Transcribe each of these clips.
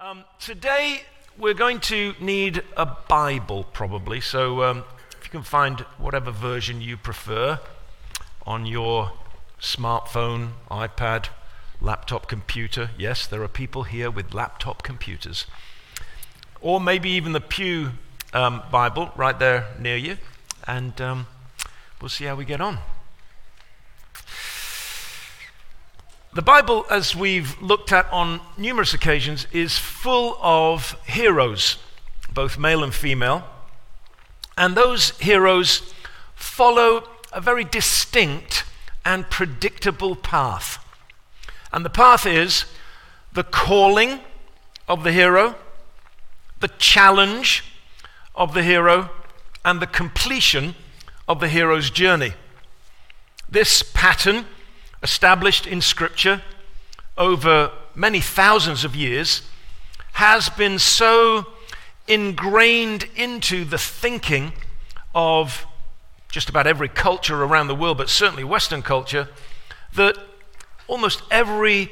Um, today, we're going to need a Bible, probably. So, um, if you can find whatever version you prefer on your smartphone, iPad, laptop computer. Yes, there are people here with laptop computers. Or maybe even the Pew um, Bible right there near you. And um, we'll see how we get on. The Bible, as we've looked at on numerous occasions, is full of heroes, both male and female. And those heroes follow a very distinct and predictable path. And the path is the calling of the hero, the challenge of the hero, and the completion of the hero's journey. This pattern established in Scripture over many thousands of years, has been so ingrained into the thinking of just about every culture around the world, but certainly Western culture, that almost every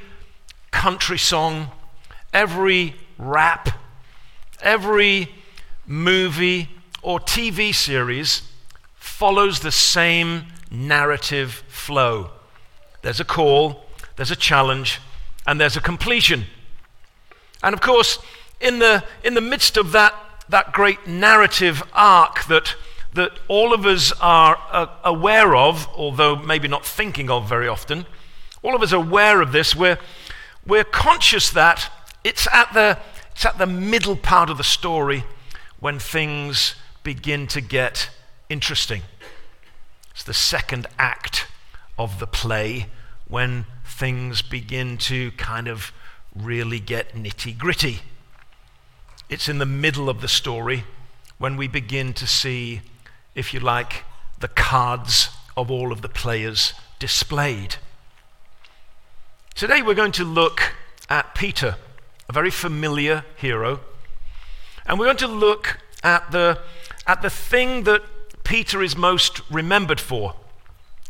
country song, every rap, every movie or TV series follows the same narrative flow. There's a call, there's a challenge, and there's a completion. And of course, in the, in the midst of that, that great narrative arc that, that all of us are uh, aware of, although maybe not thinking of very often, all of us are aware of this. We're, we're conscious that it's at, the, it's at the middle part of the story when things begin to get interesting. It's the second act of the play when things begin to kind of really get nitty gritty. It's in the middle of the story when we begin to see, if you like, the cards of all of the players displayed. Today we're going to look at Peter, a very familiar hero, and we're going to look at the, at the thing that Peter is most remembered for.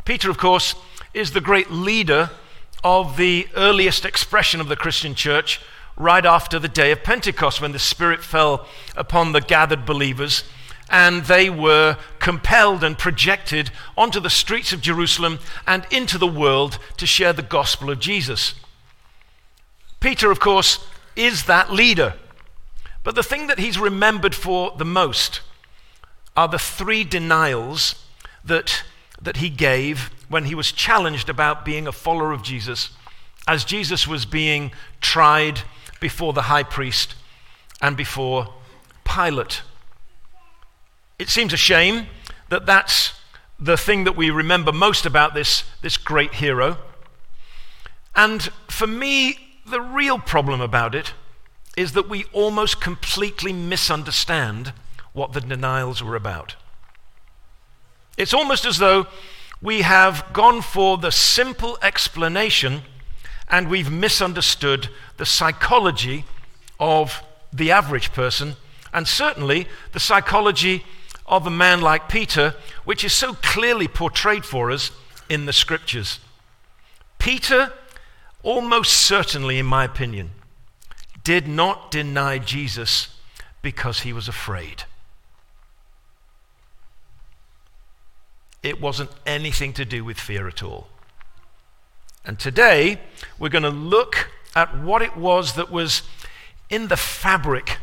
Peter, of course, is the great leader of the earliest expression of the Christian church right after the day of Pentecost when the Spirit fell upon the gathered believers and they were compelled and projected onto the streets of Jerusalem and into the world to share the gospel of Jesus. Peter, of course, is that leader. But the thing that he's remembered for the most are the three denials that, that he gave when he was challenged about being a follower of Jesus as Jesus was being tried before the high priest and before Pilate. It seems a shame that that's the thing that we remember most about this, this great hero. And for me, the real problem about it is that we almost completely misunderstand what the denials were about. It's almost as though we have gone for the simple explanation and we've misunderstood the psychology of the average person and certainly the psychology of a man like Peter, which is so clearly portrayed for us in the scriptures. Peter, almost certainly, in my opinion, did not deny Jesus because he was afraid. It wasn't anything to do with fear at all. And today, we're going to look at what it was that was in the fabric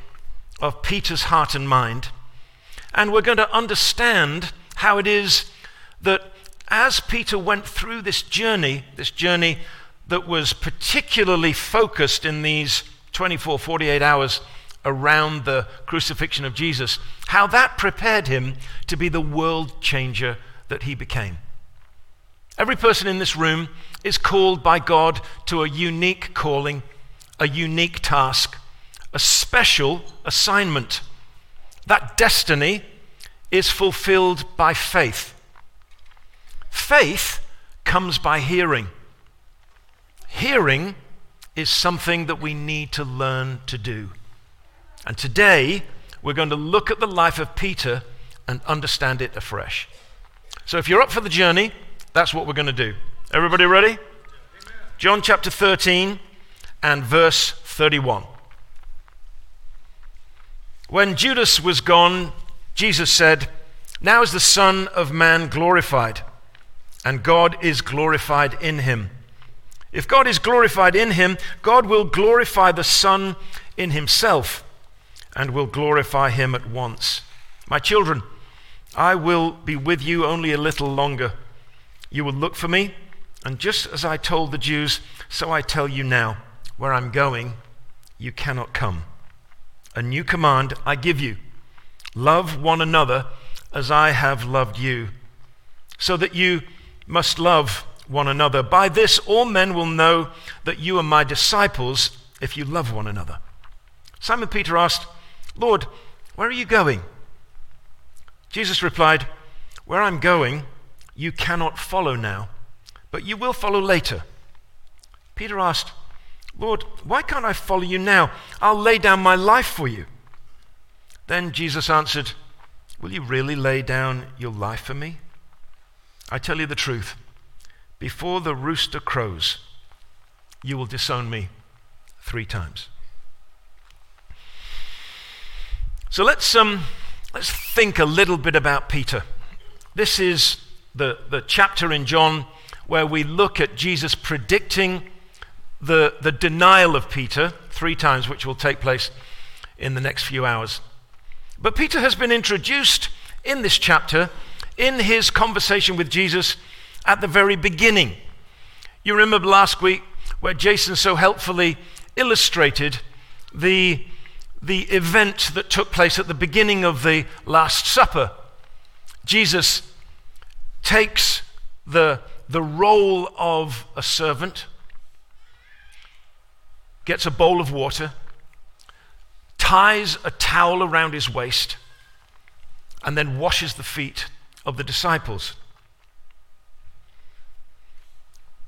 of Peter's heart and mind. And we're going to understand how it is that as Peter went through this journey, this journey that was particularly focused in these 24, 48 hours around the crucifixion of Jesus, how that prepared him to be the world changer that he became. Every person in this room is called by God to a unique calling, a unique task, a special assignment. That destiny is fulfilled by faith. Faith comes by hearing. Hearing is something that we need to learn to do. And today, we're going to look at the life of Peter and understand it afresh. So if you're up for the journey, that's what we're going to do. Everybody ready? John chapter 13 and verse 31. When Judas was gone, Jesus said, Now is the Son of Man glorified, and God is glorified in him. If God is glorified in him, God will glorify the Son in himself and will glorify him at once. My children, I will be with you only a little longer. You will look for me, and just as I told the Jews, so I tell you now, where I'm going, you cannot come. A new command I give you love one another as I have loved you, so that you must love one another. By this, all men will know that you are my disciples if you love one another. Simon Peter asked, Lord, where are you going? Jesus replied, Where I'm going, you cannot follow now, but you will follow later. Peter asked, Lord, why can't I follow you now? I'll lay down my life for you. Then Jesus answered, Will you really lay down your life for me? I tell you the truth. Before the rooster crows, you will disown me three times. So let's, um, let's think a little bit about Peter. This is the, the chapter in John where we look at Jesus predicting the, the denial of Peter three times, which will take place in the next few hours. But Peter has been introduced in this chapter in his conversation with Jesus at the very beginning. You remember last week where Jason so helpfully illustrated the, the event that took place at the beginning of the Last Supper. Jesus takes the, the role of a servant gets a bowl of water, ties a towel around his waist, and then washes the feet of the disciples.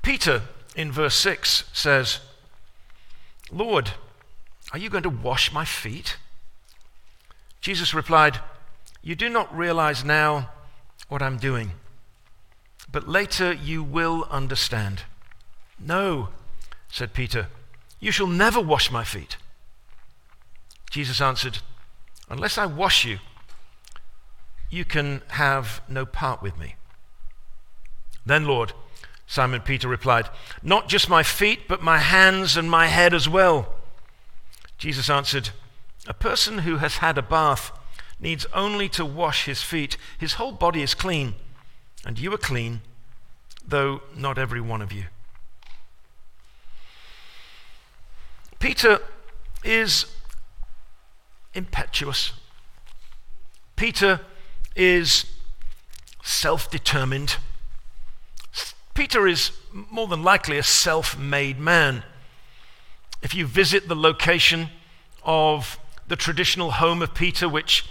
Peter, in verse 6, says, Lord, are you going to wash my feet? Jesus replied, You do not realize now what I'm doing, but later you will understand. No, said Peter. You shall never wash my feet. Jesus answered, Unless I wash you, you can have no part with me. Then, Lord, Simon Peter replied, Not just my feet, but my hands and my head as well. Jesus answered, A person who has had a bath needs only to wash his feet. His whole body is clean, and you are clean, though not every one of you. Peter is impetuous. Peter is self determined. Peter is more than likely a self made man. If you visit the location of the traditional home of Peter, which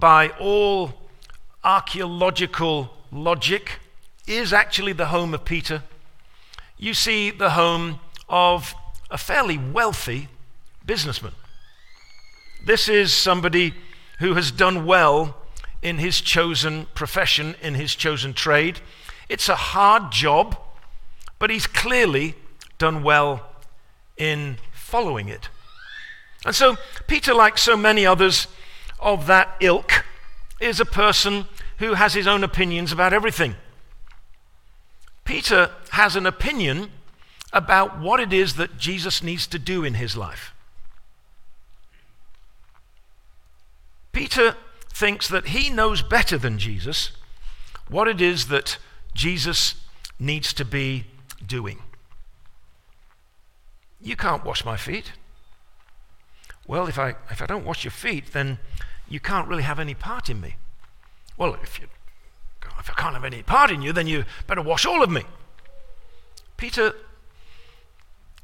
by all archaeological logic is actually the home of Peter, you see the home of a fairly wealthy businessman. This is somebody who has done well in his chosen profession, in his chosen trade. It's a hard job, but he's clearly done well in following it. And so, Peter, like so many others of that ilk, is a person who has his own opinions about everything. Peter has an opinion about what it is that Jesus needs to do in his life. Peter thinks that he knows better than Jesus what it is that Jesus needs to be doing. You can't wash my feet. Well, if I, if I don't wash your feet, then you can't really have any part in me. Well, if, you, if I can't have any part in you, then you better wash all of me. Peter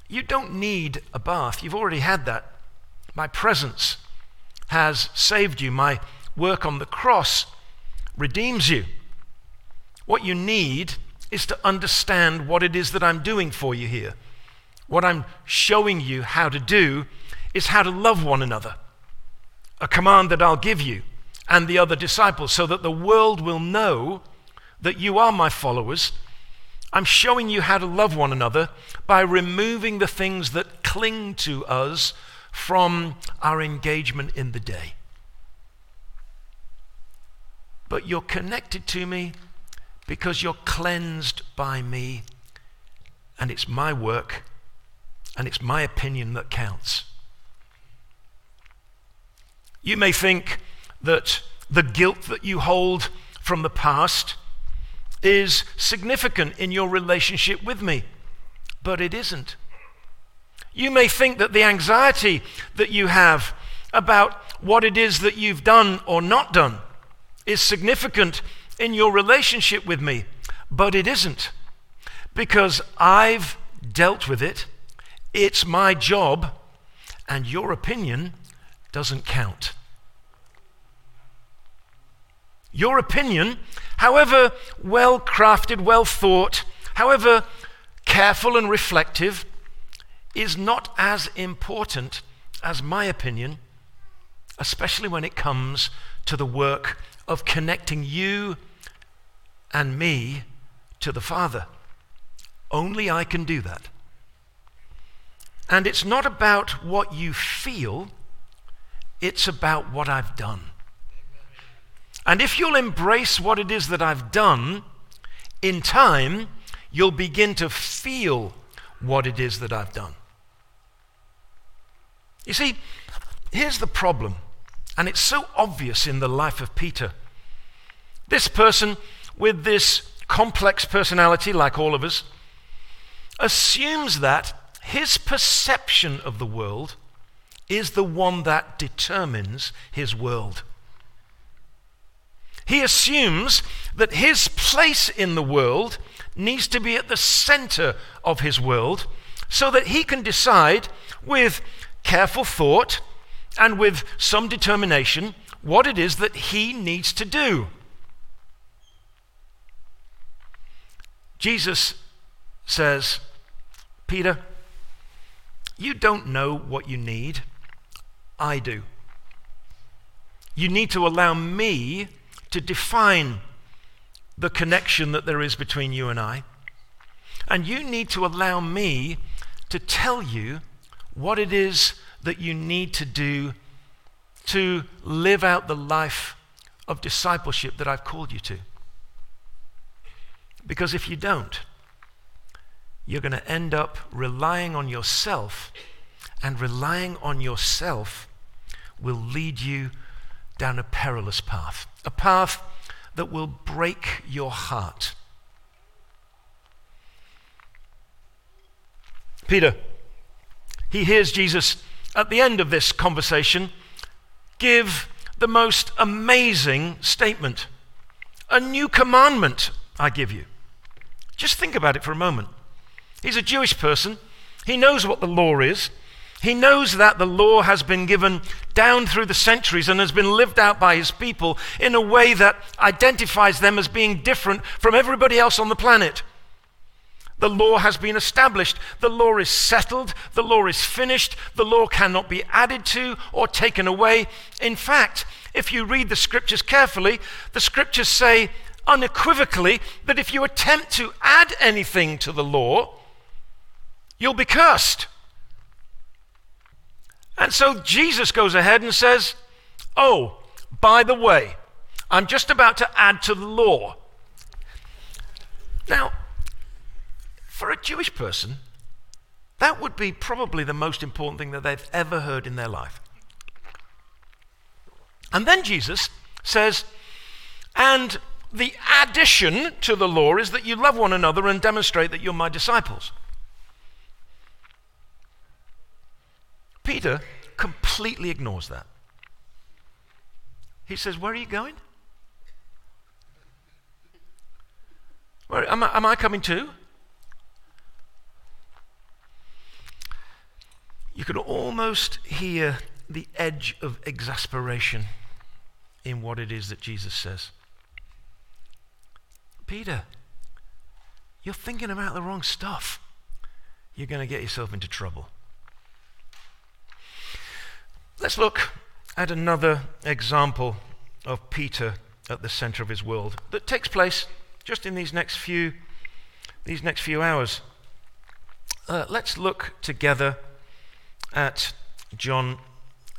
you don't need a bath. You've already had that. My presence has saved you. My work on the cross redeems you. What you need is to understand what it is that I'm doing for you here. What I'm showing you how to do is how to love one another. A command that I'll give you and the other disciples so that the world will know that you are my followers I'm showing you how to love one another by removing the things that cling to us from our engagement in the day. but you're connected to me because you're cleansed by me, and it's my work and it's my opinion that counts. You may think that the guilt that you hold from the past is significant in your relationship with me, but it isn't. You may think that the anxiety that you have about what it is that you've done or not done is significant in your relationship with me, but it isn't. Because I've dealt with it, it's my job, and your opinion doesn't count. Your opinion, however well crafted, well thought, however careful and reflective, is not as important as my opinion, especially when it comes to the work of connecting you and me to the Father. Only I can do that. And it's not about what you feel, it's about what I've done. And if you'll embrace what it is that I've done, in time, you'll begin to feel what it is that I've done. You see, here's the problem, and it's so obvious in the life of Peter. This person with this complex personality, like all of us, assumes that his perception of the world is the one that determines his world. He assumes that his place in the world needs to be at the center of his world so that he can decide with careful thought and with some determination what it is that he needs to do. Jesus says, Peter, you don't know what you need. I do. You need to allow me to define the connection that there is between you and I. And you need to allow me to tell you what it is that you need to do to live out the life of discipleship that I've called you to. Because if you don't, you're going to end up relying on yourself, and relying on yourself will lead you down a perilous path, a path that will break your heart. Peter, he hears Jesus at the end of this conversation give the most amazing statement A new commandment I give you. Just think about it for a moment. He's a Jewish person, he knows what the law is. He knows that the law has been given down through the centuries and has been lived out by his people in a way that identifies them as being different from everybody else on the planet. The law has been established. The law is settled. The law is finished. The law cannot be added to or taken away. In fact, if you read the scriptures carefully, the scriptures say unequivocally that if you attempt to add anything to the law, you'll be cursed. And so Jesus goes ahead and says, Oh, by the way, I'm just about to add to the law. Now, for a Jewish person, that would be probably the most important thing that they've ever heard in their life. And then Jesus says, and the addition to the law is that you love one another and demonstrate that you're my disciples. Peter completely ignores that. He says, Where are you going? Where, am, I, am I coming too? You could almost hear the edge of exasperation in what it is that Jesus says. Peter, you're thinking about the wrong stuff. You're going to get yourself into trouble. Let's look at another example of Peter at the center of his world that takes place just in these next few, these next few hours. Uh, let's look together at John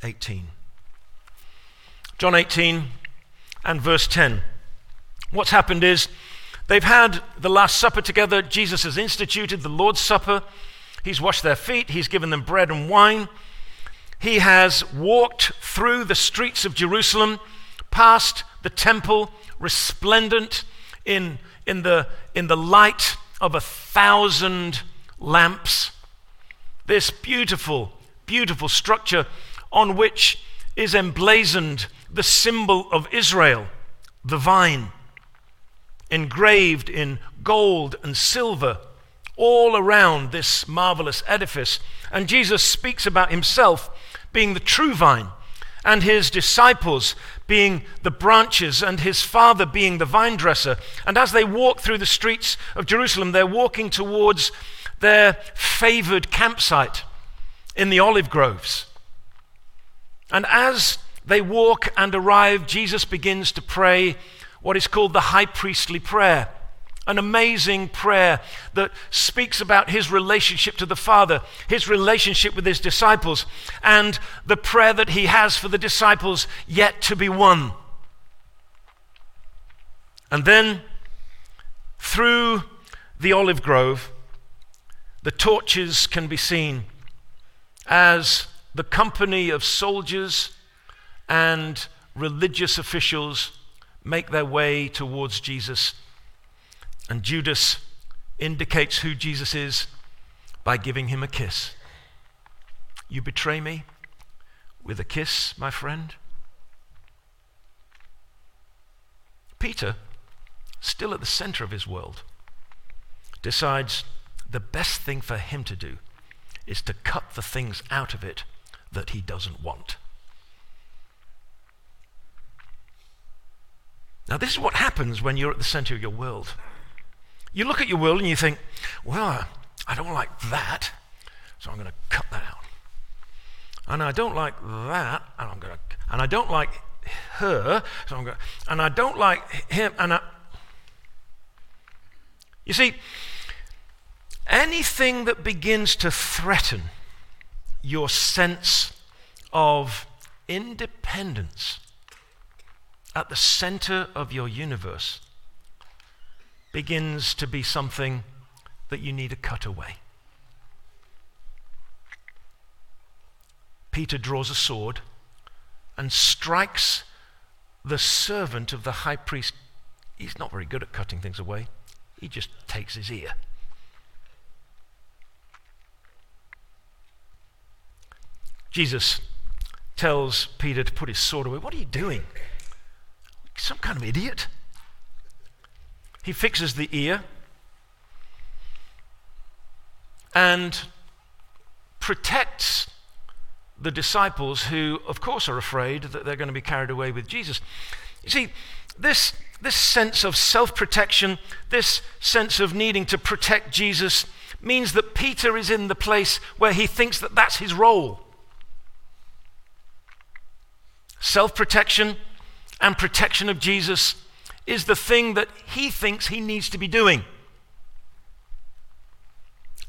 18. John 18 and verse 10. What's happened is they've had the Last Supper together. Jesus has instituted the Lord's Supper. He's washed their feet, he's given them bread and wine. He has walked through the streets of Jerusalem, past the temple, resplendent in, in, the, in the light of a thousand lamps. This beautiful, beautiful structure on which is emblazoned the symbol of Israel, the vine, engraved in gold and silver all around this marvelous edifice. And Jesus speaks about himself being the true vine and his disciples being the branches and his father being the vine dresser. And as they walk through the streets of Jerusalem, they're walking towards their favored campsite in the olive groves. And as they walk and arrive, Jesus begins to pray what is called the high priestly prayer an amazing prayer that speaks about his relationship to the Father, his relationship with his disciples, and the prayer that he has for the disciples yet to be won. And then, through the olive grove, the torches can be seen as the company of soldiers and religious officials make their way towards Jesus and Judas indicates who Jesus is by giving him a kiss. You betray me with a kiss, my friend? Peter, still at the center of his world, decides the best thing for him to do is to cut the things out of it that he doesn't want. Now, this is what happens when you're at the center of your world. You look at your world and you think, well, I don't like that, so I'm going to cut that out. And I don't like that, and I'm going to, and I don't like her, so I'm going to, and I don't like him, and I. You see, anything that begins to threaten your sense of independence at the center of your universe begins to be something that you need to cut away. Peter draws a sword and strikes the servant of the high priest. He's not very good at cutting things away, he just takes his ear. Jesus tells Peter to put his sword away. What are you doing? Some kind of idiot. He fixes the ear and protects the disciples who, of course, are afraid that they're going to be carried away with Jesus. You see, this, this sense of self protection, this sense of needing to protect Jesus, means that Peter is in the place where he thinks that that's his role. Self protection and protection of Jesus is the thing that he thinks he needs to be doing.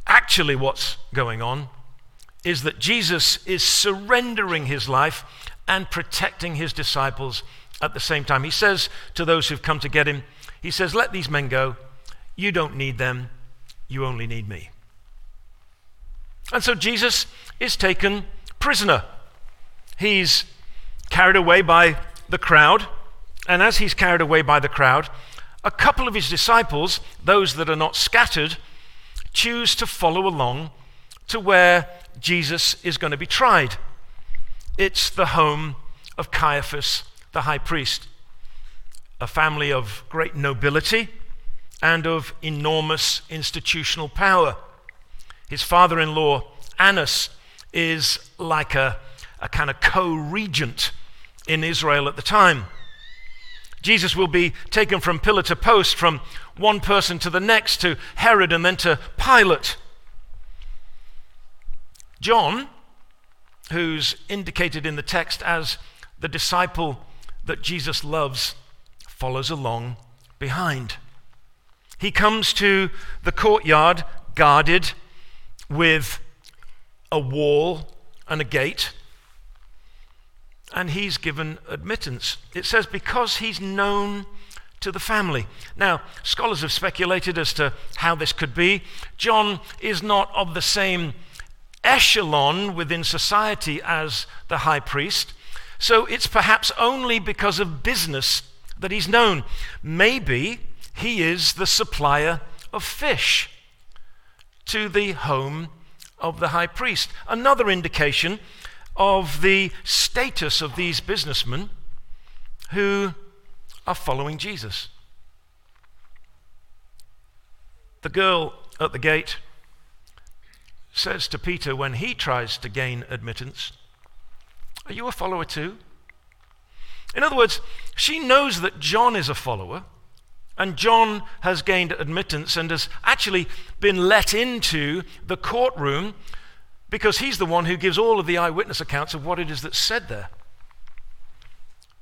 Actually, what's going on is that Jesus is surrendering his life and protecting his disciples at the same time. He says to those who've come to get him, He says, Let these men go. You don't need them, you only need me. And so Jesus is taken prisoner. He's carried away by the crowd and as he's carried away by the crowd, a couple of his disciples, those that are not scattered, choose to follow along to where Jesus is going to be tried. It's the home of Caiaphas, the high priest, a family of great nobility and of enormous institutional power. His father in law, Annas, is like a, a kind of co regent in Israel at the time. Jesus will be taken from pillar to post, from one person to the next, to Herod and then to Pilate. John, who's indicated in the text as the disciple that Jesus loves, follows along behind. He comes to the courtyard guarded with a wall and a gate and he's given admittance. It says, because he's known to the family. Now, scholars have speculated as to how this could be. John is not of the same echelon within society as the high priest, so it's perhaps only because of business that he's known. Maybe he is the supplier of fish to the home of the high priest. Another indication of the status of these businessmen who are following Jesus. The girl at the gate says to Peter when he tries to gain admittance, Are you a follower too? In other words, she knows that John is a follower, and John has gained admittance and has actually been let into the courtroom because he's the one who gives all of the eyewitness accounts of what it is that's said there.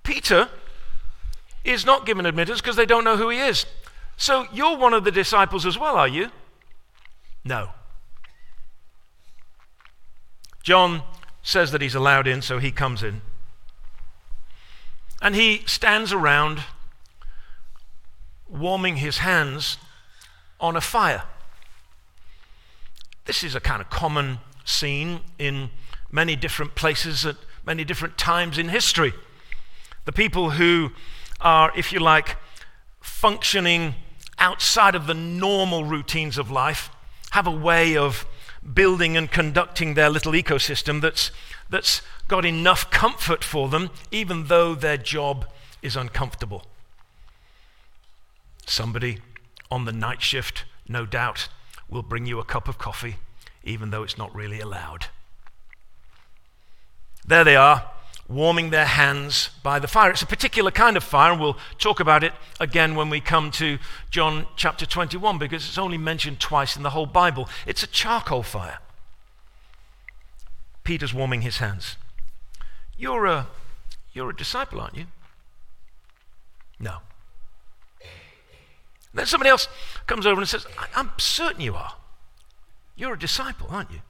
Peter is not given admittance because they don't know who he is. So you're one of the disciples as well, are you? No. John says that he's allowed in, so he comes in. And he stands around warming his hands on a fire. This is a kind of common scene in many different places at many different times in history. The people who are, if you like, functioning outside of the normal routines of life have a way of building and conducting their little ecosystem that's, that's got enough comfort for them, even though their job is uncomfortable. Somebody on the night shift, no doubt, will bring you a cup of coffee, even though it's not really allowed. There they are, warming their hands by the fire. It's a particular kind of fire, and we'll talk about it again when we come to John chapter 21 because it's only mentioned twice in the whole Bible. It's a charcoal fire. Peter's warming his hands. You're a, you're a disciple, aren't you? No. Then somebody else comes over and says, I'm certain you are. You're a disciple, aren't you?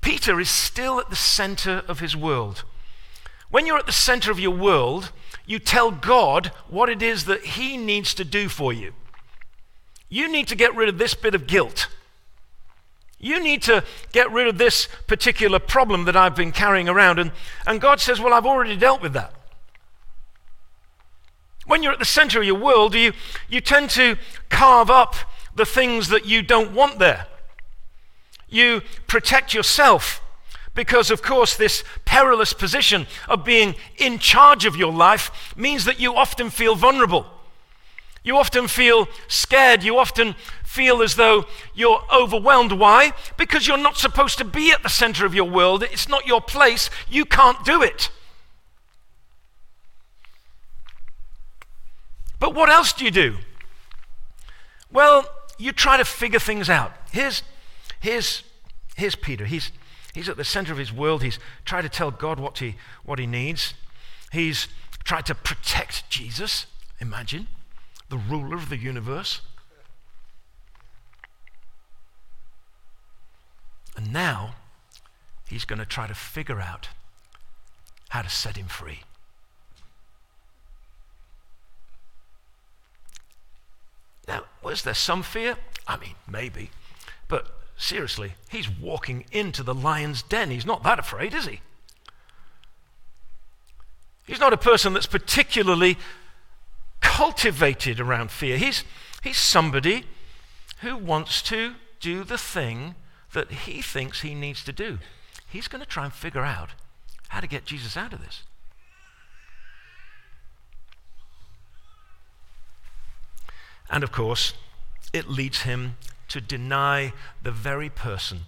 Peter is still at the center of his world. When you're at the center of your world, you tell God what it is that He needs to do for you. You need to get rid of this bit of guilt. You need to get rid of this particular problem that I've been carrying around. And, and God says, Well, I've already dealt with that. When you're at the center of your world, you, you tend to carve up the things that you don't want there. You protect yourself because, of course, this perilous position of being in charge of your life means that you often feel vulnerable. You often feel scared. You often feel as though you're overwhelmed. Why? Because you're not supposed to be at the center of your world. It's not your place. You can't do it. But what else do you do? Well, you try to figure things out. Here's, here's, here's Peter. He's, he's at the center of his world. He's tried to tell God what he, what he needs. He's tried to protect Jesus. Imagine the ruler of the universe. And now he's going to try to figure out how to set him free. Now, was there some fear? I mean, maybe. But seriously, he's walking into the lion's den. He's not that afraid, is he? He's not a person that's particularly cultivated around fear. He's, he's somebody who wants to do the thing that he thinks he needs to do. He's going to try and figure out how to get Jesus out of this. And of course, it leads him to deny the very person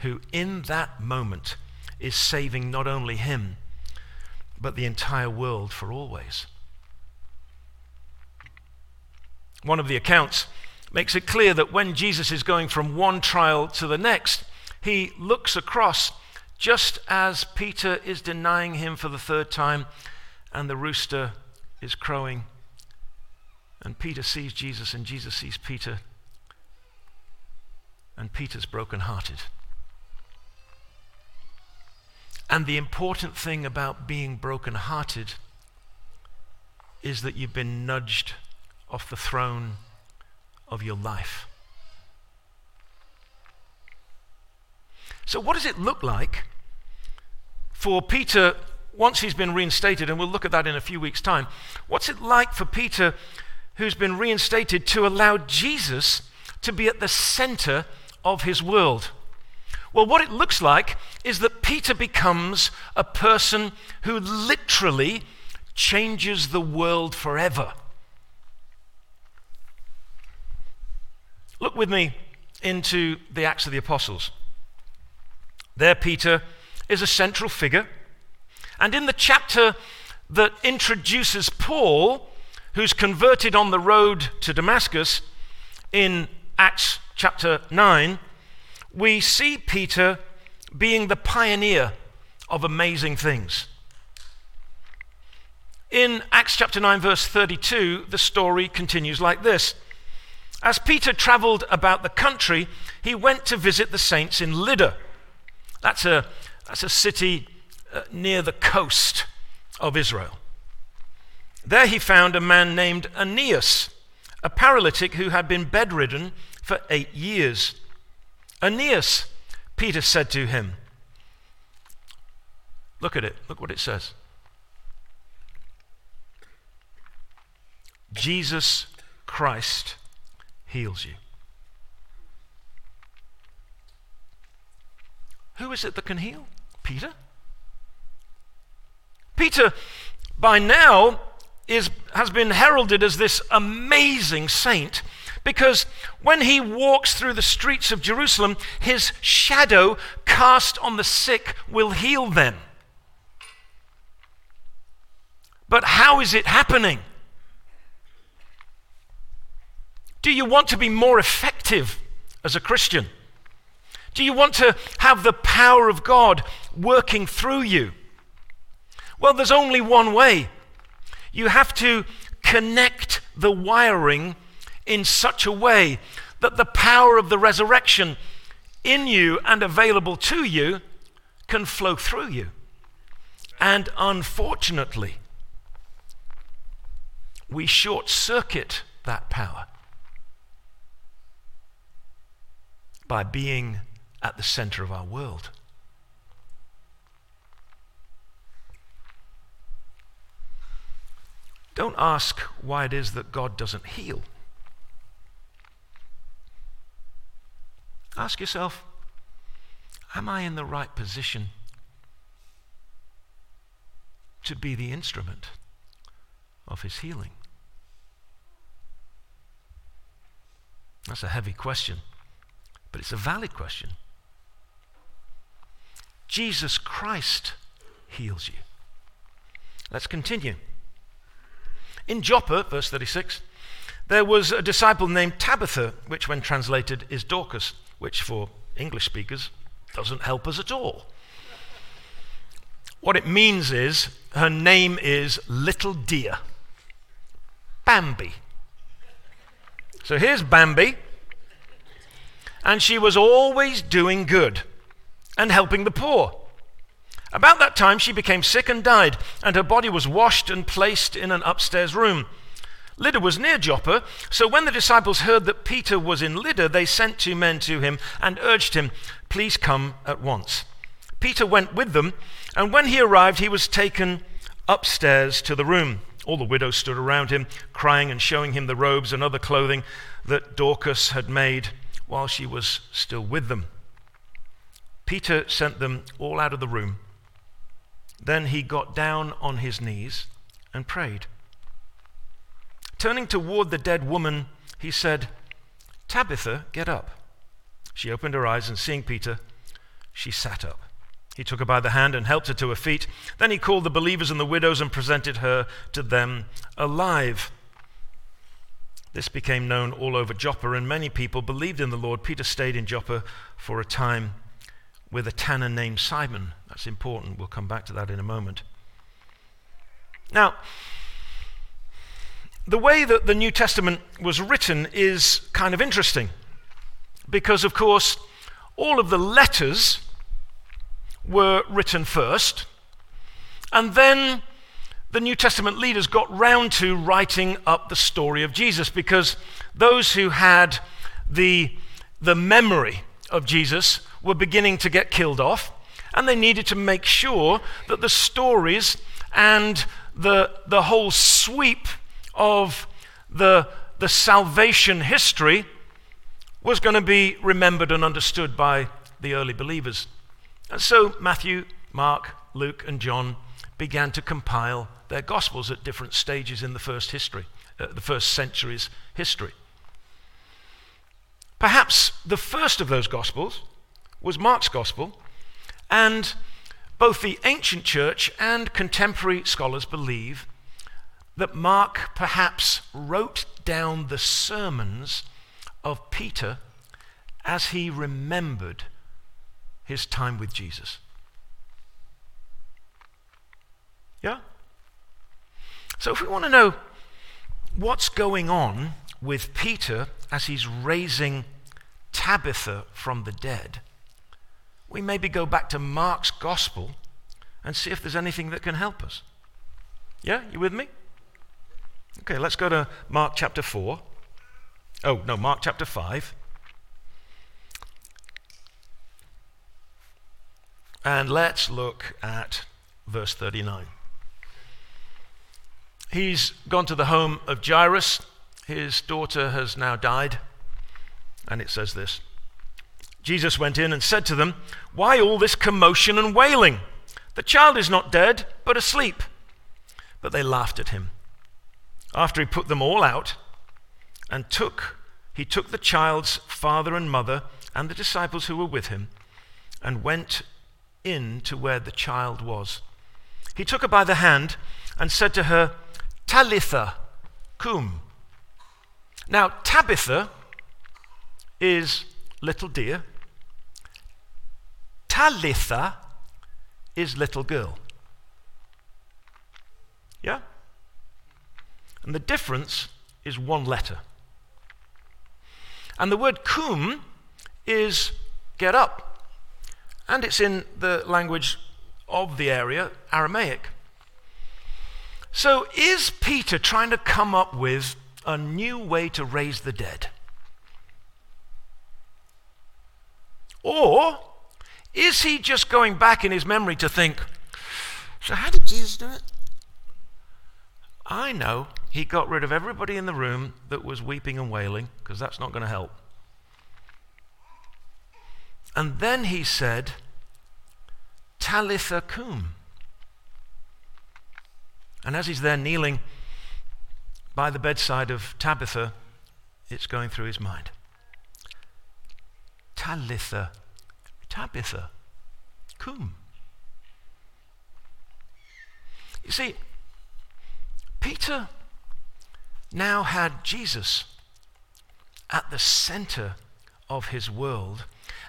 who, in that moment, is saving not only him, but the entire world for always. One of the accounts makes it clear that when Jesus is going from one trial to the next, he looks across just as Peter is denying him for the third time and the rooster is crowing and Peter sees Jesus, and Jesus sees Peter, and Peter's brokenhearted. And the important thing about being brokenhearted is that you've been nudged off the throne of your life. So, what does it look like for Peter once he's been reinstated? And we'll look at that in a few weeks' time. What's it like for Peter, who's been reinstated, to allow Jesus to be at the center of his world? Well, what it looks like is that Peter becomes a person who literally changes the world forever. Look with me into the Acts of the Apostles. There, Peter is a central figure. And in the chapter that introduces Paul, who's converted on the road to Damascus, in Acts chapter 9, we see Peter being the pioneer of amazing things. In Acts chapter 9, verse 32, the story continues like this As Peter traveled about the country, he went to visit the saints in Lydda that's a, that's a city uh, near the coast of Israel. There he found a man named Aeneas, a paralytic who had been bedridden for eight years. Aeneas, Peter said to him, Look at it, look what it says. Jesus Christ heals you. Who is it that can heal? Peter? Peter, by now, is, has been heralded as this amazing saint because when he walks through the streets of Jerusalem, his shadow cast on the sick will heal them. But how is it happening? Do you want to be more effective as a Christian? Do you want to have the power of God working through you? Well, there's only one way. You have to connect the wiring in such a way that the power of the resurrection in you and available to you can flow through you. And unfortunately, we short circuit that power by being at the center of our world. Don't ask why it is that God doesn't heal. Ask yourself, am I in the right position to be the instrument of his healing? That's a heavy question, but it's a valid question. Jesus Christ heals you. Let's continue. In Joppa, verse 36, there was a disciple named Tabitha, which, when translated, is Dorcas, which for English speakers doesn't help us at all. What it means is her name is Little Deer. Bambi. So here's Bambi, and she was always doing good and helping the poor. About that time, she became sick and died, and her body was washed and placed in an upstairs room. Lydda was near Joppa, so when the disciples heard that Peter was in Lydda, they sent two men to him and urged him, Please come at once. Peter went with them, and when he arrived, he was taken upstairs to the room. All the widows stood around him, crying and showing him the robes and other clothing that Dorcas had made while she was still with them. Peter sent them all out of the room. Then he got down on his knees and prayed. Turning toward the dead woman, he said, Tabitha, get up. She opened her eyes, and seeing Peter, she sat up. He took her by the hand and helped her to her feet. Then he called the believers and the widows and presented her to them alive. This became known all over Joppa, and many people believed in the Lord. Peter stayed in Joppa for a time with a tanner named Simon. That's important. We'll come back to that in a moment. Now, the way that the New Testament was written is kind of interesting because, of course, all of the letters were written first, and then the New Testament leaders got round to writing up the story of Jesus because those who had the, the memory of Jesus were beginning to get killed off, and they needed to make sure that the stories and the, the whole sweep of the, the salvation history was going to be remembered and understood by the early believers. And so Matthew, Mark, Luke, and John began to compile their gospels at different stages in the first history, uh, the first century's history. Perhaps the first of those gospels was Mark's gospel, and both the ancient church and contemporary scholars believe that Mark perhaps wrote down the sermons of Peter as he remembered his time with Jesus. Yeah? So, if we want to know what's going on with Peter as he's raising Tabitha from the dead, we maybe go back to Mark's gospel and see if there's anything that can help us. Yeah, you with me? Okay, let's go to Mark chapter 4. Oh, no, Mark chapter 5. And let's look at verse 39. He's gone to the home of Jairus. His daughter has now died. And it says this Jesus went in and said to them, Why all this commotion and wailing? The child is not dead, but asleep. But they laughed at him. After he put them all out and took, he took the child's father and mother and the disciples who were with him and went in to where the child was. He took her by the hand and said to her, Talitha cum. Now, Tabitha is little deer. Talitha is little girl. Yeah? And the difference is one letter. And the word kum is get up. And it's in the language of the area, Aramaic. So, is Peter trying to come up with a new way to raise the dead? Or is he just going back in his memory to think, so how did Jesus do it? I know he got rid of everybody in the room that was weeping and wailing, because that's not going to help. And then he said, Talitha cum. And as he's there kneeling by the bedside of Tabitha, it's going through his mind. Talitha, Tabitha, come. You see, Peter now had Jesus at the center of his world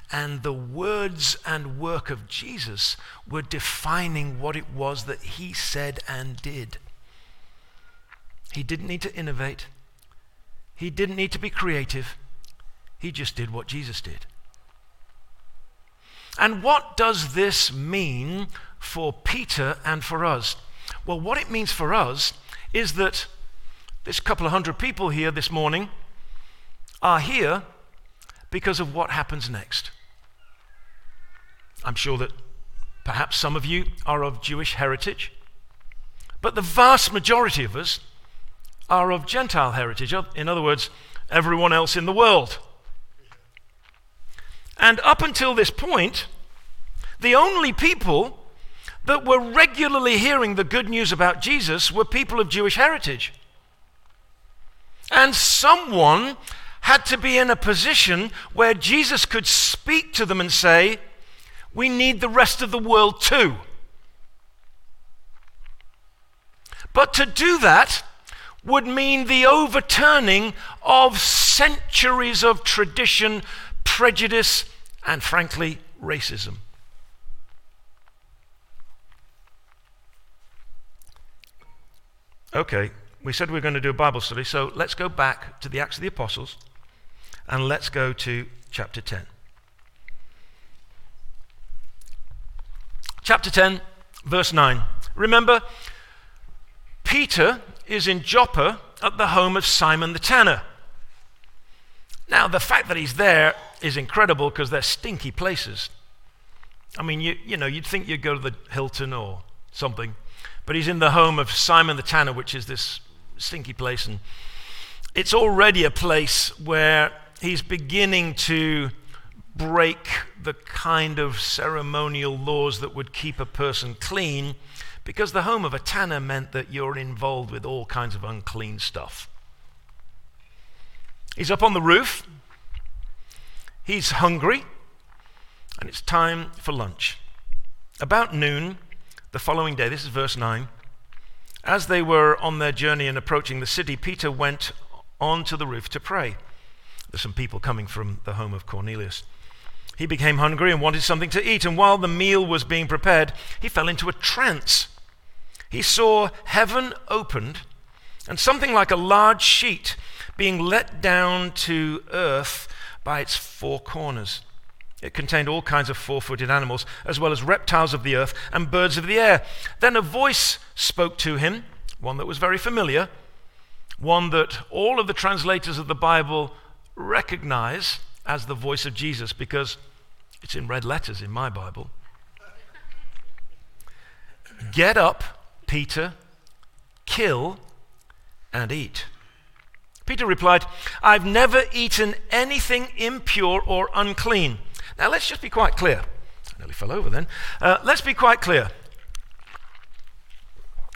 and the words and work of Jesus were defining what it was that he said and did. He didn't need to innovate, he didn't need to be creative, he just did what Jesus did. And what does this mean for Peter and for us? Well, what it means for us is that this couple of hundred people here this morning are here because of what happens next. I'm sure that perhaps some of you are of Jewish heritage, but the vast majority of us are of Gentile heritage. In other words, everyone else in the world. And up until this point, the only people that were regularly hearing the good news about Jesus were people of Jewish heritage. And someone had to be in a position where Jesus could speak to them and say, we need the rest of the world too. But to do that would mean the overturning of centuries of tradition, prejudice, and frankly, racism. Okay, we said we were going to do a Bible study, so let's go back to the Acts of the Apostles and let's go to chapter 10. Chapter 10, verse 9. Remember, Peter is in Joppa at the home of Simon the tanner. Now, the fact that he's there is incredible because they're stinky places. I mean, you, you know, you'd think you'd go to the Hilton or something, but he's in the home of Simon the tanner, which is this stinky place. And it's already a place where he's beginning to break the kind of ceremonial laws that would keep a person clean because the home of a tanner meant that you're involved with all kinds of unclean stuff. He's up on the roof. He's hungry. And it's time for lunch. About noon the following day, this is verse 9, as they were on their journey and approaching the city, Peter went on to the roof to pray. There's some people coming from the home of Cornelius. He became hungry and wanted something to eat, and while the meal was being prepared, he fell into a trance he saw heaven opened and something like a large sheet being let down to earth by its four corners. It contained all kinds of four footed animals, as well as reptiles of the earth and birds of the air. Then a voice spoke to him, one that was very familiar, one that all of the translators of the Bible recognize as the voice of Jesus because it's in red letters in my Bible. Get up Peter, kill and eat. Peter replied, I've never eaten anything impure or unclean. Now let's just be quite clear. I nearly fell over then. Uh, let's be quite clear.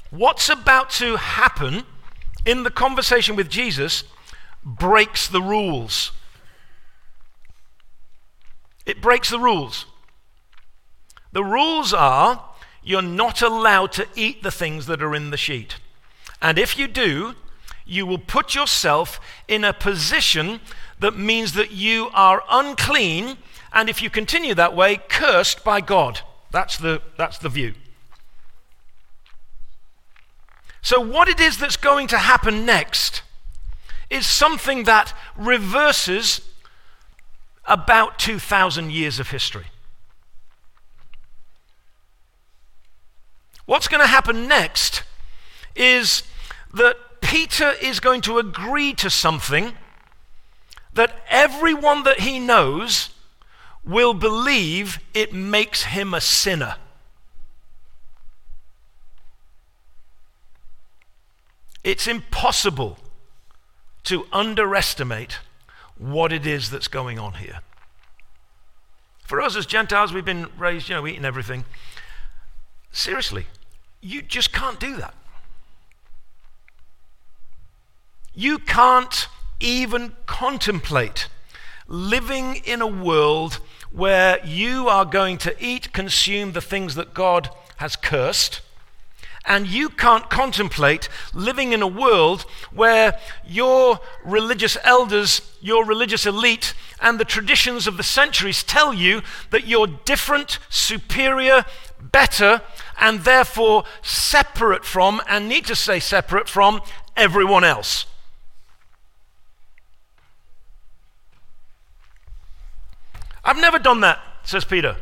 What's about to happen in the conversation with Jesus breaks the rules. It breaks the rules. The rules are you're not allowed to eat the things that are in the sheet. And if you do, you will put yourself in a position that means that you are unclean, and if you continue that way, cursed by God. That's the, that's the view. So, what it is that's going to happen next is something that reverses about 2,000 years of history. What's going to happen next is that Peter is going to agree to something that everyone that he knows will believe it makes him a sinner. It's impossible to underestimate what it is that's going on here. For us as Gentiles, we've been raised, you know, eating everything. Seriously, you just can't do that. You can't even contemplate living in a world where you are going to eat, consume the things that God has cursed. And you can't contemplate living in a world where your religious elders, your religious elite, and the traditions of the centuries tell you that you're different, superior, better, and therefore separate from, and need to say separate from, everyone else. I've never done that, says Peter.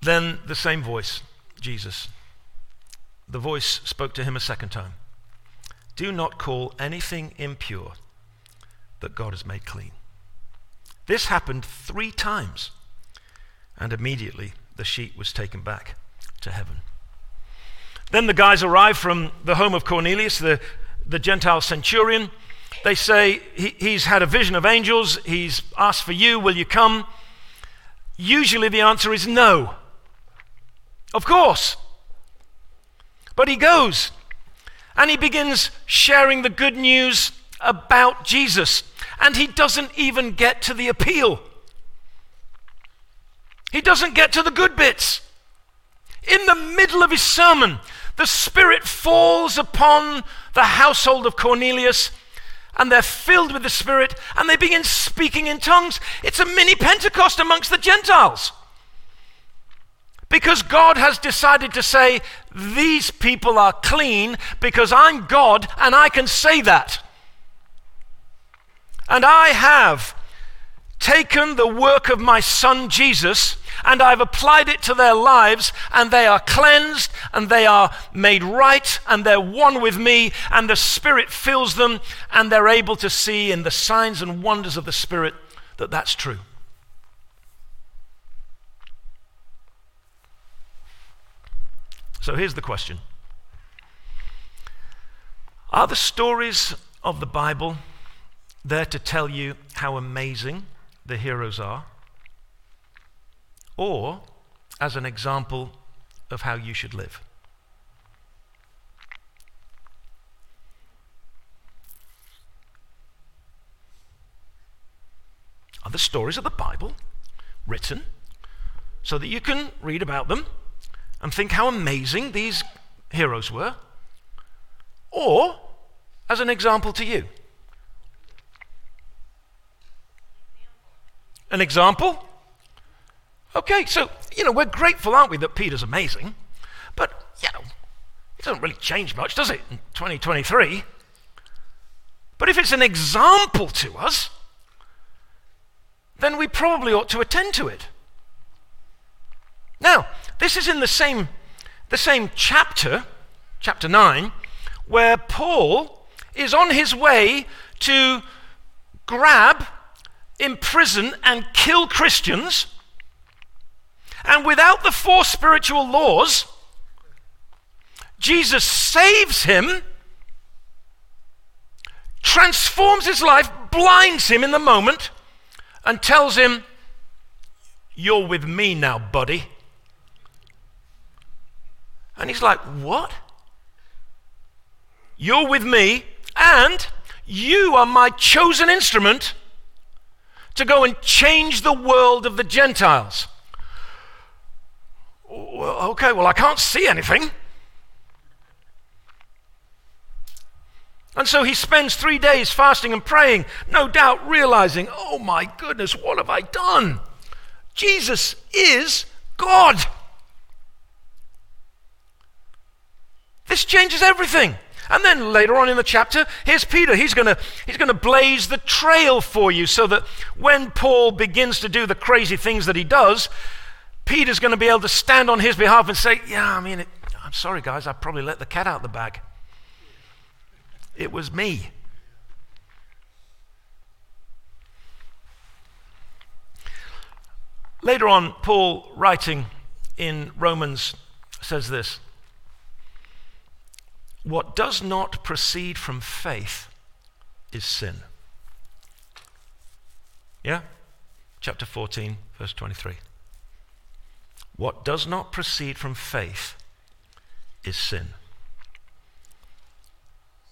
Then the same voice, Jesus. The voice spoke to him a second time. Do not call anything impure that God has made clean. This happened three times, and immediately the sheet was taken back to heaven. Then the guys arrive from the home of Cornelius, the, the Gentile centurion. They say, he, He's had a vision of angels. He's asked for you. Will you come? Usually the answer is no. Of course. But he goes and he begins sharing the good news about Jesus. And he doesn't even get to the appeal. He doesn't get to the good bits. In the middle of his sermon, the Spirit falls upon the household of Cornelius, and they're filled with the Spirit, and they begin speaking in tongues. It's a mini Pentecost amongst the Gentiles. Because God has decided to say, These people are clean because I'm God and I can say that. And I have taken the work of my son Jesus and I've applied it to their lives, and they are cleansed, and they are made right, and they're one with me, and the Spirit fills them, and they're able to see in the signs and wonders of the Spirit that that's true. So here's the question Are the stories of the Bible there to tell you how amazing the heroes are? Or as an example of how you should live? Are the stories of the Bible written so that you can read about them and think how amazing these heroes were, or as an example to you. An example? Okay, so, you know, we're grateful, aren't we, that Peter's amazing, but, you know, it doesn't really change much, does it, in 2023? But if it's an example to us, then we probably ought to attend to it. Now, this is in the same, the same chapter, chapter 9, where Paul is on his way to grab, imprison, and kill Christians. And without the four spiritual laws, Jesus saves him, transforms his life, blinds him in the moment, and tells him, You're with me now, buddy. And he's like, What? You're with me, and you are my chosen instrument to go and change the world of the Gentiles. Well, okay, well, I can't see anything. And so he spends three days fasting and praying, no doubt realizing, oh my goodness, what have I done? Jesus is God. This changes everything. And then later on in the chapter, here's Peter. He's going he's to blaze the trail for you so that when Paul begins to do the crazy things that he does, Peter's going to be able to stand on his behalf and say, Yeah, I mean, it, I'm sorry, guys, I probably let the cat out the bag. It was me. Later on, Paul, writing in Romans, says this What does not proceed from faith is sin. Yeah? Chapter 14, verse 23. What does not proceed from faith is sin.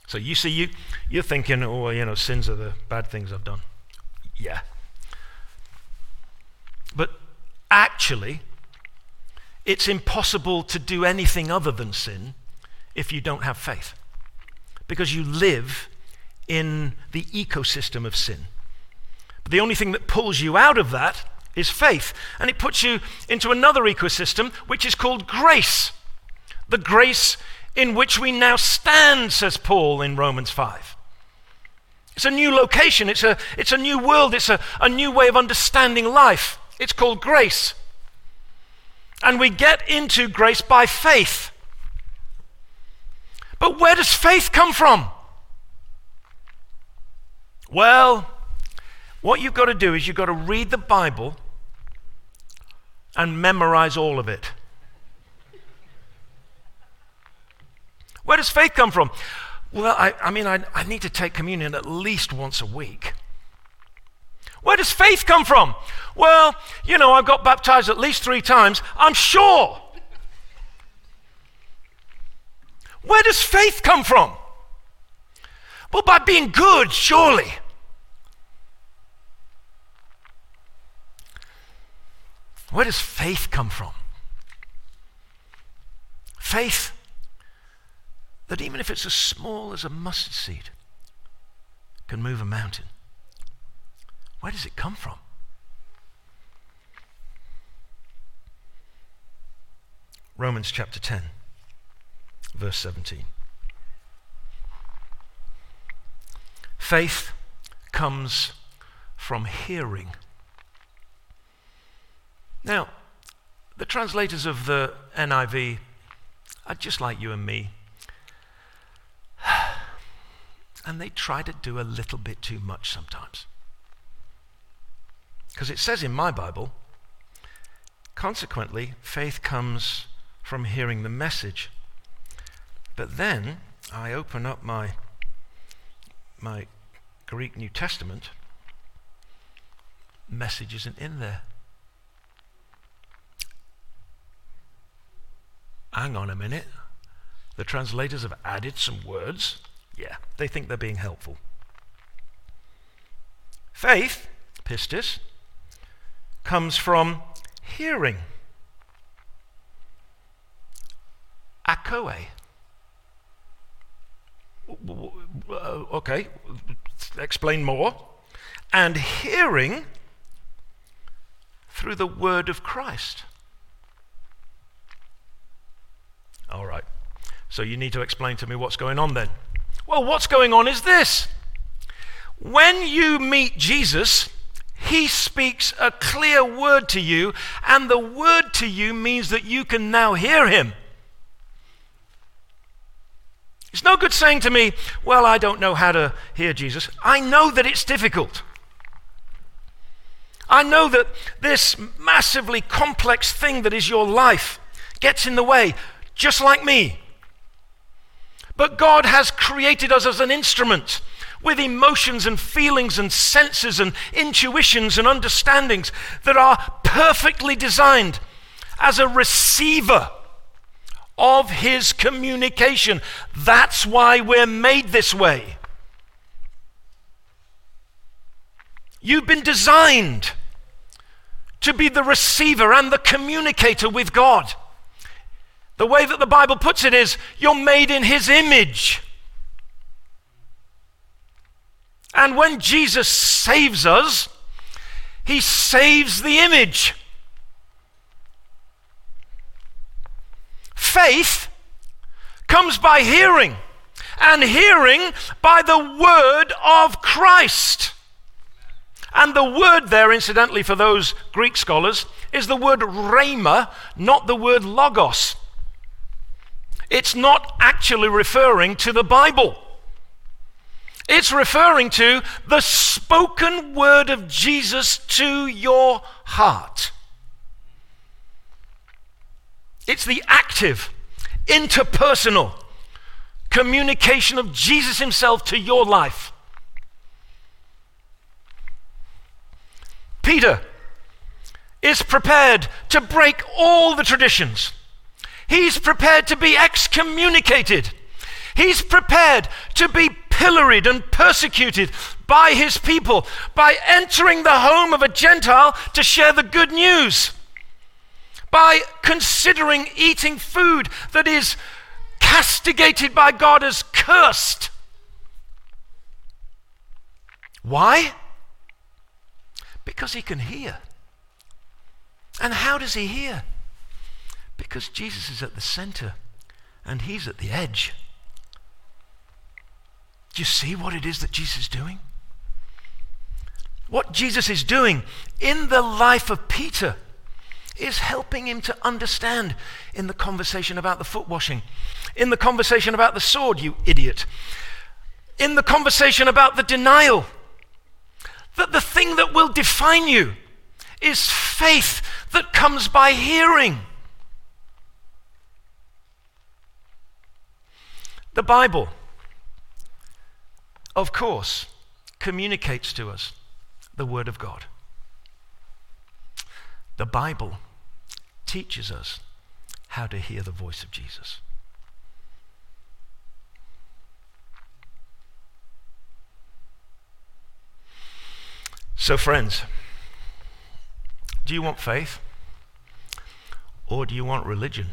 So you see, you, you're thinking, oh, you know, sins are the bad things I've done. Yeah. But actually, it's impossible to do anything other than sin if you don't have faith. Because you live in the ecosystem of sin. But the only thing that pulls you out of that is faith. And it puts you into another ecosystem, which is called grace. The grace in which we now stand, says Paul in Romans 5. It's a new location, it's a, it's a new world, it's a, a new way of understanding life. It's called grace. And we get into grace by faith. But where does faith come from? Well, what you've got to do is you've got to read the Bible and memorize all of it. Where does faith come from? Well, I, I mean, I, I need to take communion at least once a week. Where does faith come from? Well, you know, I've got baptized at least three times. I'm sure. Where does faith come from? Well, by being good, surely. Where does faith come from? Faith that even if it's as small as a mustard seed, can move a mountain. Where does it come from? Romans chapter 10, verse 17. Faith comes from hearing Now, the translators of the NIV are just like you and me. And they try to do a little bit too much sometimes. Because it says in my Bible, consequently, faith comes from hearing the message. But then I open up my, my Greek New Testament, message isn't in there. hang on a minute. The translators have added some words. Yeah, they think they're being helpful. Faith, pistis, comes from hearing. Akoe. Okay, explain more. And hearing through the word of Christ. All right. So you need to explain to me what's going on then. Well, what's going on is this. When you meet Jesus, he speaks a clear word to you, and the word to you means that you can now hear him. It's no good saying to me, Well, I don't know how to hear Jesus. I know that it's difficult. I know that this massively complex thing that is your life gets in the way just like me. But God has created us as an instrument with emotions and feelings and senses and intuitions and understandings that are perfectly designed as a receiver of His communication. That's why we're made this way. You've been designed to be the receiver and the communicator with God. The way that the Bible puts it is you're made in His image. And when Jesus saves us, He saves the image. Faith comes by hearing, and hearing by the word of Christ. And the word there, incidentally, for those Greek scholars, is the word rhema, not the word logos it's not actually referring to the Bible. It's referring to the spoken word of Jesus to your heart. It's the active, interpersonal communication of Jesus Himself to your life. Peter is prepared to break all the traditions He's prepared to be excommunicated. He's prepared to be pilloried and persecuted by his people by entering the home of a Gentile to share the good news, by considering eating food that is castigated by God as cursed. Why? Because he can hear. And how does he hear? Because Jesus is at the center and he's at the edge. Do you see what it is that Jesus is doing? What Jesus is doing in the life of Peter is helping him to understand in the conversation about the foot washing, in the conversation about the sword, you idiot, in the conversation about the denial, that the thing that will define you is faith that comes by hearing. The Bible, of course, communicates to us the Word of God. The Bible teaches us how to hear the voice of Jesus. So, friends, do you want faith or do you want religion?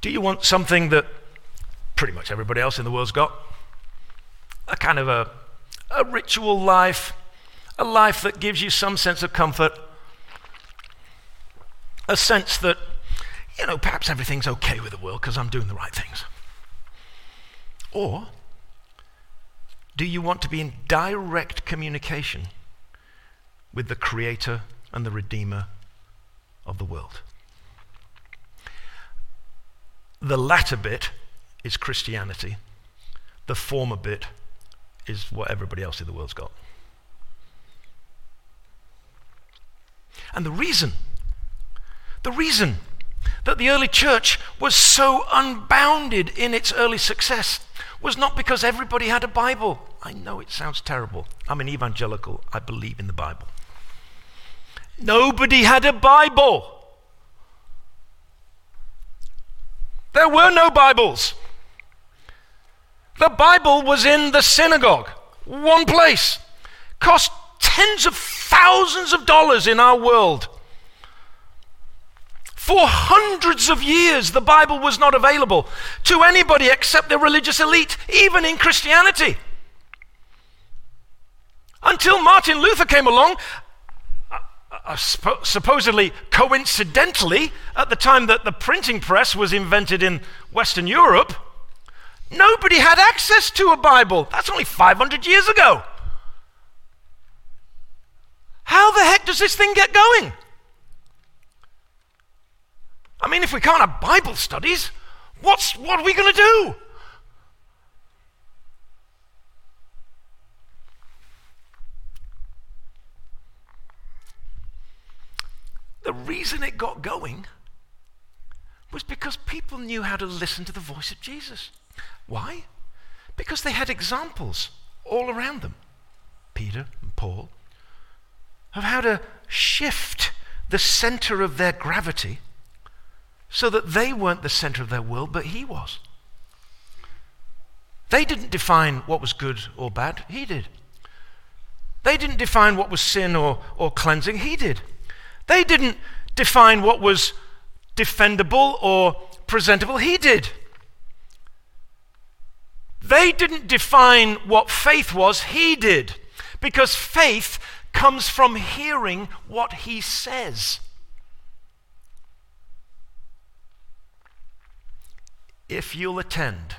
Do you want something that pretty much everybody else in the world's got? A kind of a, a ritual life, a life that gives you some sense of comfort, a sense that, you know, perhaps everything's okay with the world because I'm doing the right things. Or do you want to be in direct communication with the Creator and the Redeemer of the world. The latter bit is Christianity, the former bit is what everybody else in the world's got. And the reason, the reason that the early church was so unbounded in its early success was not because everybody had a Bible. I know it sounds terrible. I'm an evangelical. I believe in the Bible. Nobody had a Bible. There were no Bibles. The Bible was in the synagogue, one place. Cost tens of thousands of dollars in our world. For hundreds of years, the Bible was not available to anybody except the religious elite, even in Christianity. Until Martin Luther came along, uh, uh, supposedly coincidentally, at the time that the printing press was invented in Western Europe, nobody had access to a Bible. That's only 500 years ago. How the heck does this thing get going? I mean, if we can't have Bible studies, what's, what are we going to do? The reason it got going was because people knew how to listen to the voice of Jesus. Why? Because they had examples all around them Peter and Paul of how to shift the center of their gravity so that they weren't the center of their world, but he was. They didn't define what was good or bad, he did. They didn't define what was sin or, or cleansing, he did. They didn't define what was defendable or presentable, he did. They didn't define what faith was, he did. Because faith comes from hearing what he says. if you'll attend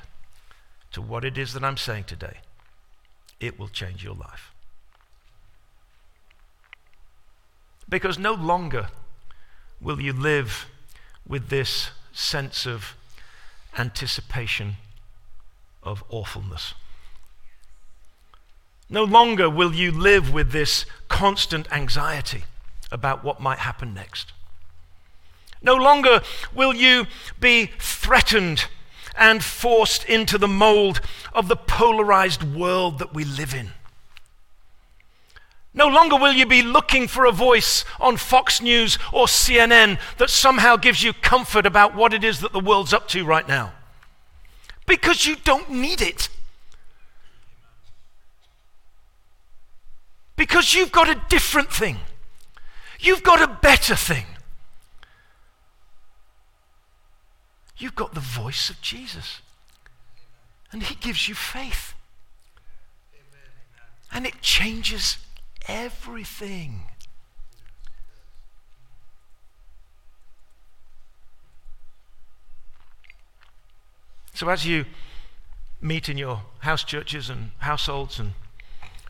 to what it is that I'm saying today, it will change your life. Because no longer will you live with this sense of anticipation of awfulness. No longer will you live with this constant anxiety about what might happen next. No longer will you be threatened and forced into the mold of the polarized world that we live in. No longer will you be looking for a voice on Fox News or CNN that somehow gives you comfort about what it is that the world's up to right now. Because you don't need it. Because you've got a different thing. You've got a better thing. You've got the voice of Jesus. And he gives you faith. And it changes everything. So, as you meet in your house churches and households and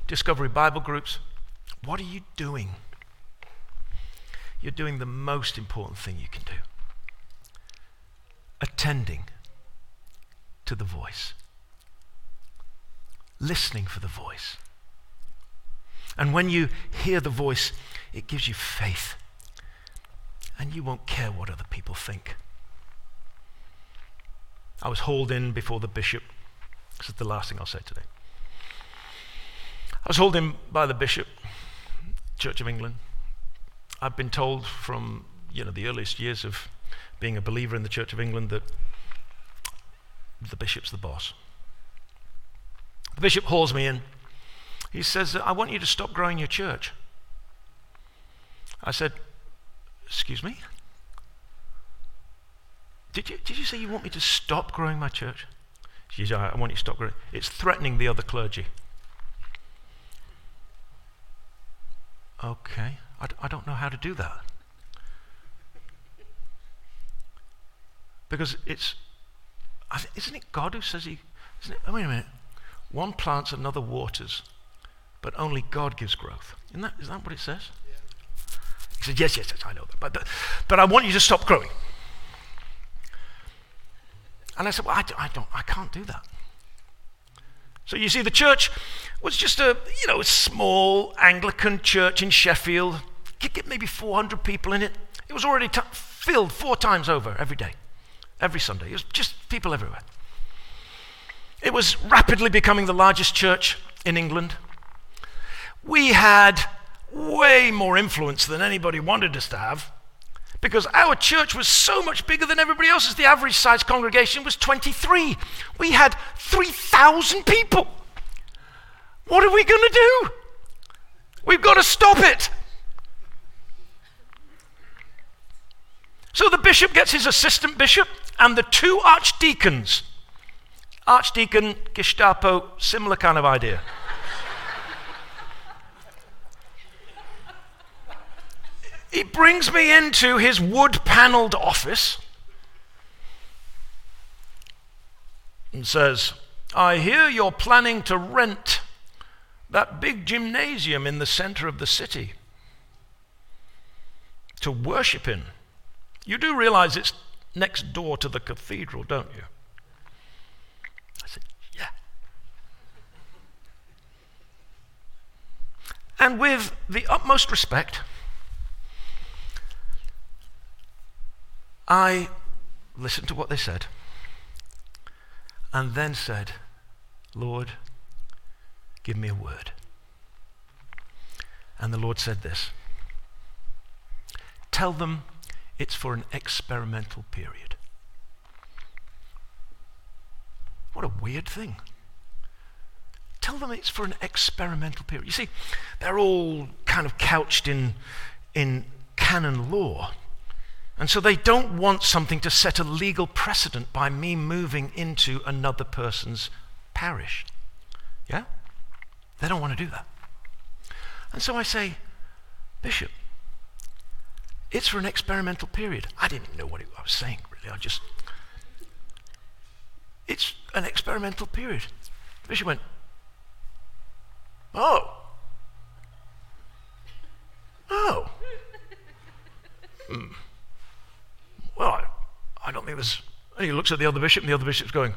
discovery Bible groups, what are you doing? You're doing the most important thing you can do attending to the voice, listening for the voice. And when you hear the voice, it gives you faith. And you won't care what other people think. I was hauled in before the bishop. This is the last thing I'll say today. I was hauled in by the bishop, Church of England. I've been told from you know the earliest years of being a believer in the Church of England, that the bishop's the boss. The bishop hauls me in. He says, I want you to stop growing your church. I said, Excuse me? Did you, did you say you want me to stop growing my church? She said, I want you to stop growing. It's threatening the other clergy. Okay, I, I don't know how to do that. Because it's, isn't it God who says he, isn't it, oh, wait a minute, one plants, another waters, but only God gives growth. Isn't that, is that what it says? He said, Yes, yes, yes, I know that. But, but, but I want you to stop growing. And I said, Well, I, I, don't, I can't do that. So you see, the church was just a, you know, a small Anglican church in Sheffield. Could get maybe 400 people in it. It was already t- filled four times over every day, every Sunday. It was just people everywhere. It was rapidly becoming the largest church in England. We had way more influence than anybody wanted us to have because our church was so much bigger than everybody else's. The average size congregation was 23. We had 3,000 people. What are we going to do? We've got to stop it. So the bishop gets his assistant bishop and the two archdeacons. Archdeacon, Gestapo, similar kind of idea. he brings me into his wood paneled office and says, I hear you're planning to rent that big gymnasium in the center of the city to worship in. You do realize it's next door to the cathedral, don't you? I said, Yeah. And with the utmost respect, I listened to what they said and then said, Lord, give me a word. And the Lord said this Tell them it's for an experimental period. What a weird thing. Tell them it's for an experimental period. You see, they're all kind of couched in, in canon law. And so they don't want something to set a legal precedent by me moving into another person's parish. Yeah? They don't want to do that. And so I say, Bishop, it's for an experimental period. I didn't even know what I was saying, really. I just. It's an experimental period. The bishop went, Oh. Oh. Hmm. Well, I, I don't think there's. And he looks at the other bishop, and the other bishop's going.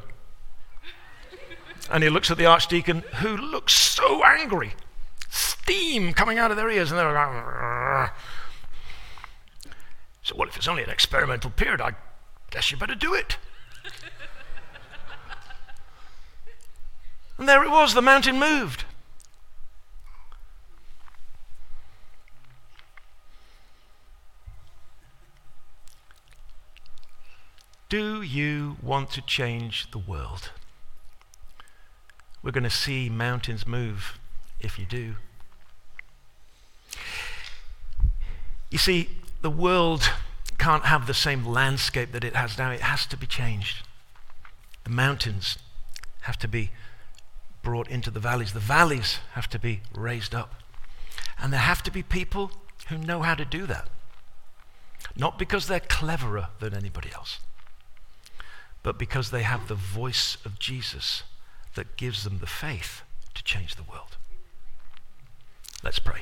And he looks at the archdeacon, who looks so angry. Steam coming out of their ears, and they're like, so, well, if it's only an experimental period, I guess you better do it. and there it was, the mountain moved. Do you want to change the world? We're going to see mountains move if you do. You see, the world can't have the same landscape that it has now. It has to be changed. The mountains have to be brought into the valleys. The valleys have to be raised up. And there have to be people who know how to do that. Not because they're cleverer than anybody else, but because they have the voice of Jesus that gives them the faith to change the world. Let's pray.